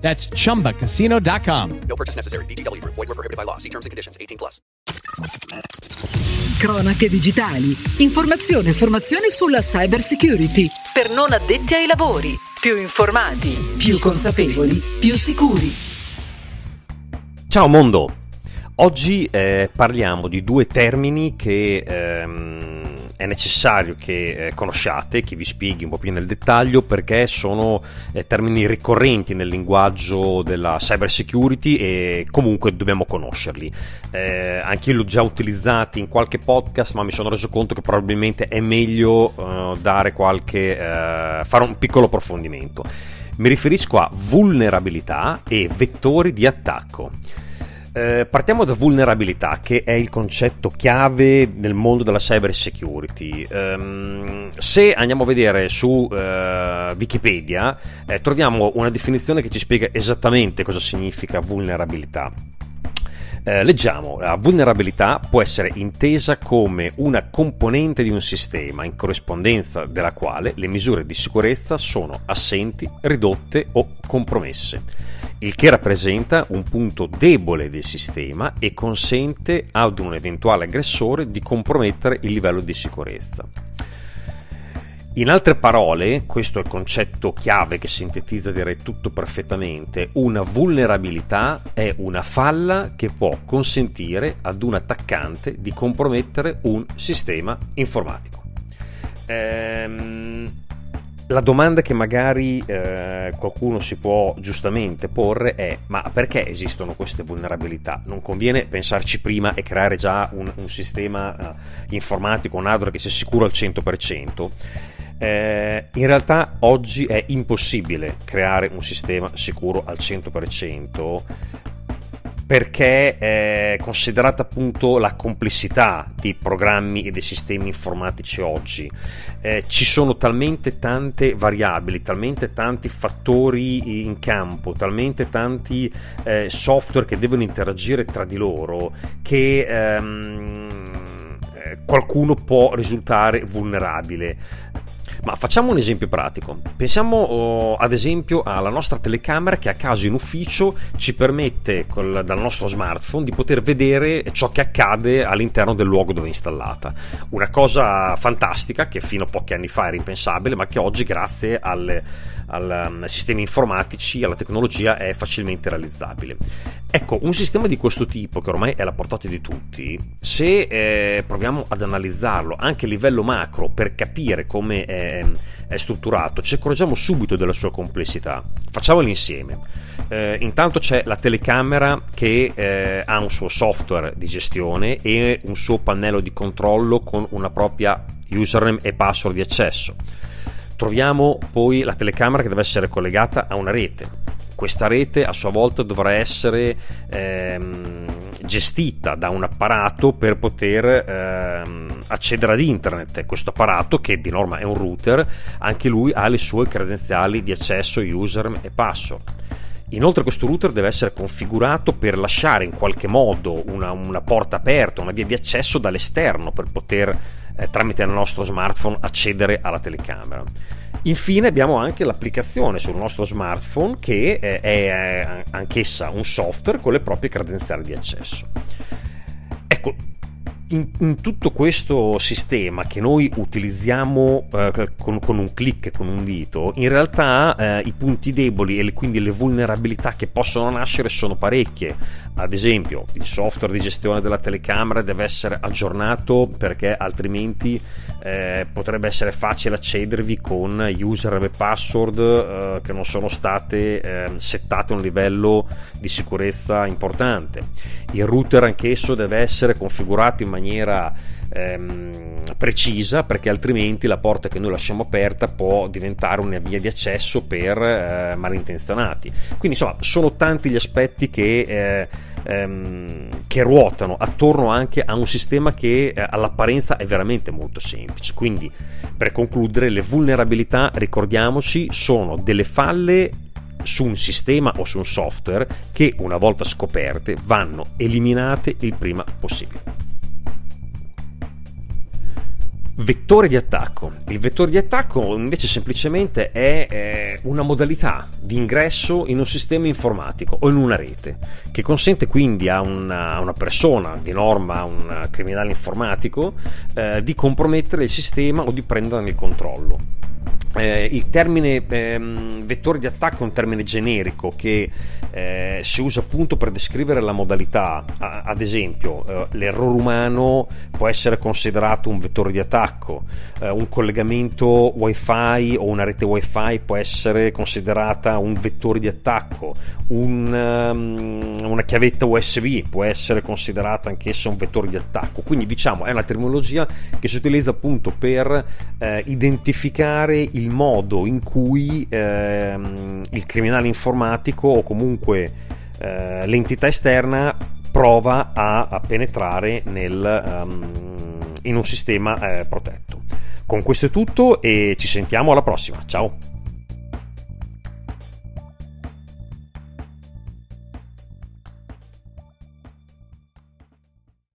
That's chumbacasino.com. No purchase necessary. VGW Group. Void were prohibited by law. See terms and conditions. 18 plus. Cronache digitali. Informazioni e informazioni sulla cyber security. Per non addetti ai lavori. Più informati, più consapevoli, più sicuri. Ciao mondo! Oggi eh, parliamo di due termini che ehm, è necessario che eh, conosciate, che vi spieghi un po' più nel dettaglio perché sono eh, termini ricorrenti nel linguaggio della cyber security e comunque dobbiamo conoscerli. Eh, anche io li ho già utilizzati in qualche podcast, ma mi sono reso conto che probabilmente è meglio eh, qualche eh, fare un piccolo approfondimento. Mi riferisco a vulnerabilità e vettori di attacco. Eh, partiamo da vulnerabilità, che è il concetto chiave nel mondo della cyber security. Um, se andiamo a vedere su uh, Wikipedia, eh, troviamo una definizione che ci spiega esattamente cosa significa vulnerabilità. Eh, leggiamo, la vulnerabilità può essere intesa come una componente di un sistema in corrispondenza della quale le misure di sicurezza sono assenti, ridotte o compromesse il che rappresenta un punto debole del sistema e consente ad un eventuale aggressore di compromettere il livello di sicurezza. In altre parole, questo è il concetto chiave che sintetizza direi tutto perfettamente, una vulnerabilità è una falla che può consentire ad un attaccante di compromettere un sistema informatico. Ehm, la domanda che magari eh, qualcuno si può giustamente porre è ma perché esistono queste vulnerabilità? Non conviene pensarci prima e creare già un, un sistema uh, informatico, un hardware che sia sicuro al 100%? Eh, in realtà oggi è impossibile creare un sistema sicuro al 100% perché è considerata appunto la complessità dei programmi e dei sistemi informatici oggi. Eh, ci sono talmente tante variabili, talmente tanti fattori in campo, talmente tanti eh, software che devono interagire tra di loro che ehm, eh, qualcuno può risultare vulnerabile. Ma facciamo un esempio pratico. Pensiamo oh, ad esempio alla nostra telecamera che a caso in ufficio ci permette col, dal nostro smartphone di poter vedere ciò che accade all'interno del luogo dove è installata. Una cosa fantastica che fino a pochi anni fa era impensabile, ma che oggi grazie al, um, sistemi informatici, alla tecnologia è facilmente realizzabile. Ecco, un sistema di questo tipo, che ormai è alla portata di tutti, se eh, proviamo ad analizzarlo anche a livello macro per capire come è è, strutturato, ci accorgiamo subito della sua complessità. Facciamolo insieme. Eh, intanto c'è la telecamera che eh, ha un suo software di gestione e un suo pannello di controllo con una propria username e password di accesso. Troviamo poi la telecamera che deve essere collegata a una rete questa rete a sua volta dovrà essere ehm, gestita da un apparato per poter ehm, accedere ad internet. Questo apparato, che di norma è un router, anche lui ha le sue credenziali di accesso, user e password. Inoltre questo router deve essere configurato per lasciare in qualche modo una, una porta aperta, una via di accesso dall'esterno per poter eh, tramite il nostro smartphone accedere alla telecamera. Infine abbiamo anche l'applicazione sul nostro smartphone che è, è anch'essa un software con le proprie credenziali di accesso. In, in, tutto questo sistema che noi utilizziamo eh, con, con, un clic, con un dito, in realtà eh, i punti deboli e le, quindi le vulnerabilità che possono nascere sono parecchie. Ad esempio, il software di gestione della telecamera deve essere aggiornato perché altrimenti eh, potrebbe essere facile accedervi con user e password eh, che non sono state ehm, settate a un livello di sicurezza importante. Il router anch'esso deve essere configurato in maniera maniera ehm, precisa perché altrimenti la porta che noi lasciamo aperta può diventare una via di accesso per eh, malintenzionati. Quindi insomma sono tanti gli aspetti che... Eh, ehm, che ruotano attorno anche a un sistema che eh, all'apparenza è veramente molto semplice. Quindi, per concludere, le vulnerabilità, ricordiamoci, sono delle falle su un sistema o su un software che una volta scoperte vanno eliminate il prima possibile. Vettore di attacco. Il vettore di attacco invece semplicemente è eh, una modalità di ingresso in un sistema informatico o in una rete che consente quindi a una, una persona, di norma un criminale informatico, eh, di compromettere il sistema o di prenderne il controllo. Eh, il termine ehm, vettore di attacco è un termine generico che eh, si usa appunto per descrivere la modalità. A, ad esempio, eh, l'errore umano può essere considerato un vettore di attacco, eh, un collegamento wifi o una rete wifi può essere considerata un vettore di attacco, un, um, una chiavetta USB può essere considerata anch'essa un vettore di attacco. Quindi diciamo è una terminologia che si utilizza appunto per eh, identificare il modo in cui ehm, il criminale informatico o comunque eh, l'entità esterna prova a, a penetrare nel, um, in un sistema eh, protetto. Con questo è tutto e ci sentiamo alla prossima. Ciao!